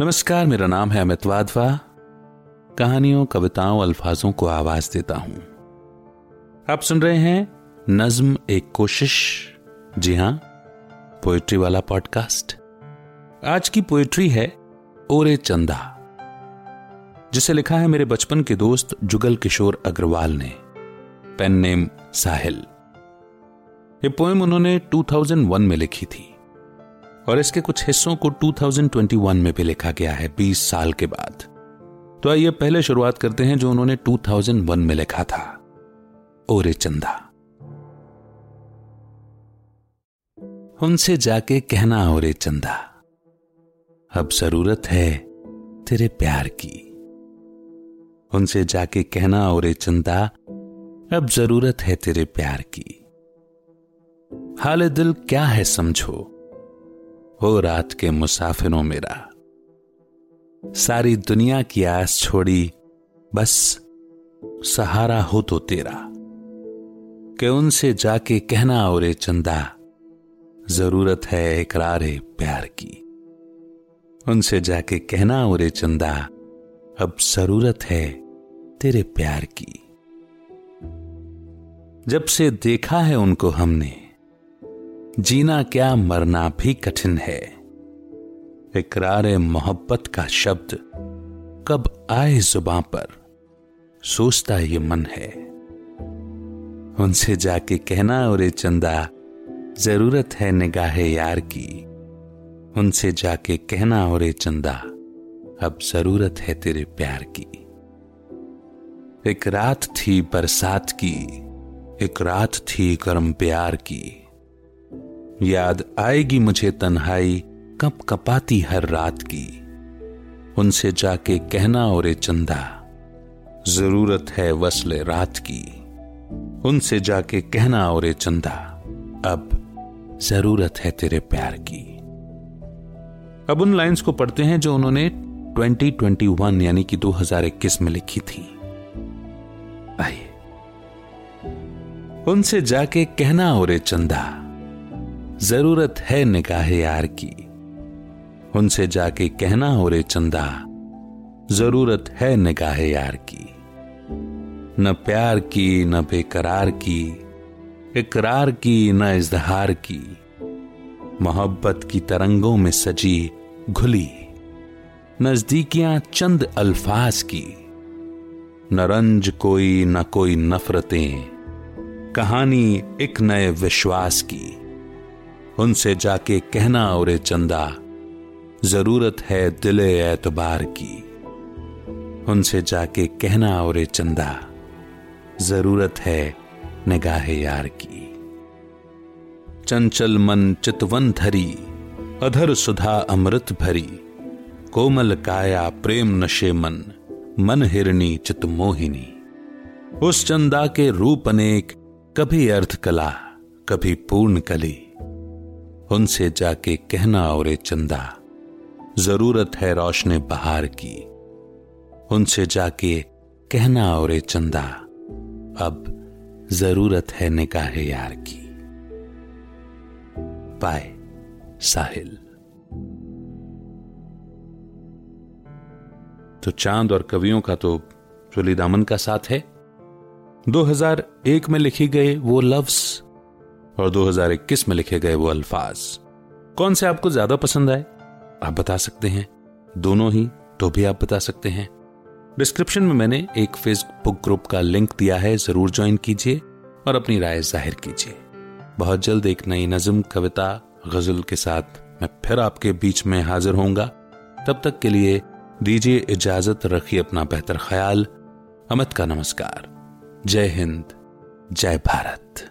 नमस्कार, मेरा नाम है अमित वाधवा। कहानियों, कविताओं, अल्फाजों को आवाज़ देता हूँ। आप सुन रहे हैं नज्म एक कोशिश। जी हाँ, पोएट्री वाला पॉडकास्ट। आज की पोएट्री है ओरे चंदा, जिसे लिखा है मेरे बचपन के दोस्त जुगल किशोर अग्रवाल ने। Pen name Sahil. ये पोएम उन्होंने 2001 में लिखी थी। और इसके कुछ हिस्सों को 2021 में भी लिखा गया है 20 साल के बाद। तो आइए पहले शुरुआत करते हैं जो उन्होंने 2001 में लिखा था। ओरे चंदा। उनसे जाके कहना, ओरे चंदा, अब ज़रूरत है तेरे प्यार की। उनसे जाके कहना, ओरे चंदा, अब ज़रूरत है तेरे प्यार की। हाल दिल क्या है समझो? हो रात के मुसाफिरों मेरा। सारी दुनिया की आस छोड़ी, बस सहारा हो तो तेरा। कि उनसे जाके कहना और चंदा, ज़रूरत है इकरार प्यार की। उनसे जाके कहना और चंदा, अब ज़रूरत है तेरे प्यार की। जब से देखा है उनको हमने जीना क्या मरना भी कठिन है। इकरार मोहब्बत का शब्द कब आए जुबां पर? सोचता ये मन है। उनसे जाके कहना और चंदा, ज़रूरत है निगाह यार की। उनसे जाके कहना और चंदा, अब ज़रूरत है तेरे प्यार की। एक रात थी बरसात की, एक रात थी गर्म प्यार की। याद आएगी मुझे तन्हाई कप कपाती हर रात की। उनसे जाके कहना और चंदा, ज़रूरत है वसले रात की। उनसे जाके कहना और चंदा, अब ज़रूरत है तेरे प्यार की। अब उन लाइंस को पढ़ते हैं जो उन्होंने 2021 यानी कि 2021 में लिखी थी। आइए। उनसे जाके कहना और चंदा ज़रूरत है निकाह यार की। उनसे जाके कहना हो रे चंदा, ज़रूरत है निगाह यार की। न प्यार की, न बेकरार की, इकरार की, न इजहार की। मोहब्बत की तरंगों में सजी घुली, नजदीकियाँ चंद अल्फाज की। न रंज कोई न कोई नफरतें, कहानी एक नए विश्वास की। उनसे जाके कहना और चंदा, ज़रूरत है दिले एतबार की। उनसे जाके कहना और चंदा, ज़रूरत है निगाह यार की। चंचल मन चितवन धरी, अधर सुधा अमृत भरी। कोमल काया प्रेम नशे मन मन हिरणी चित मोहिनी। उस चंदा के रूप अनेक, कभी अर्थ कला, कभी पूर्ण कली। उनसे जाके कहना और चंदा, ज़रूरत है रोशने बहार की। उनसे जाके कहना और चंदा, अब ज़रूरत है निकाह यार की। पाए साहिल। तो चाँद और कवियों का तो चुली दामन का साथ है। 2001 में लिखी गए वो लफ्ज और 2021 में लिखे गए वो अल्फाज। कौन से आपको ज़्यादा पसंद आए? आप बता सकते हैं। दोनों ही तो भी आप बता सकते हैं। डिस्क्रिप्शन में मैंने एक फेसबुक ग्रुप का लिंक दिया है, ज़रूर ज्वाइन कीजिए और अपनी राय ज़ाहिर कीजिए। बहुत जल्द एक नई नज्म, कविता, गज़ल के साथ मैं फिर आपके बीच में हाजिर होऊँगा। तब तक के लिए दीजिए इजाज़त, रखिए अपना बेहतर ख्याल। अमित का नमस्कार। जय हिंद, जय Bharat.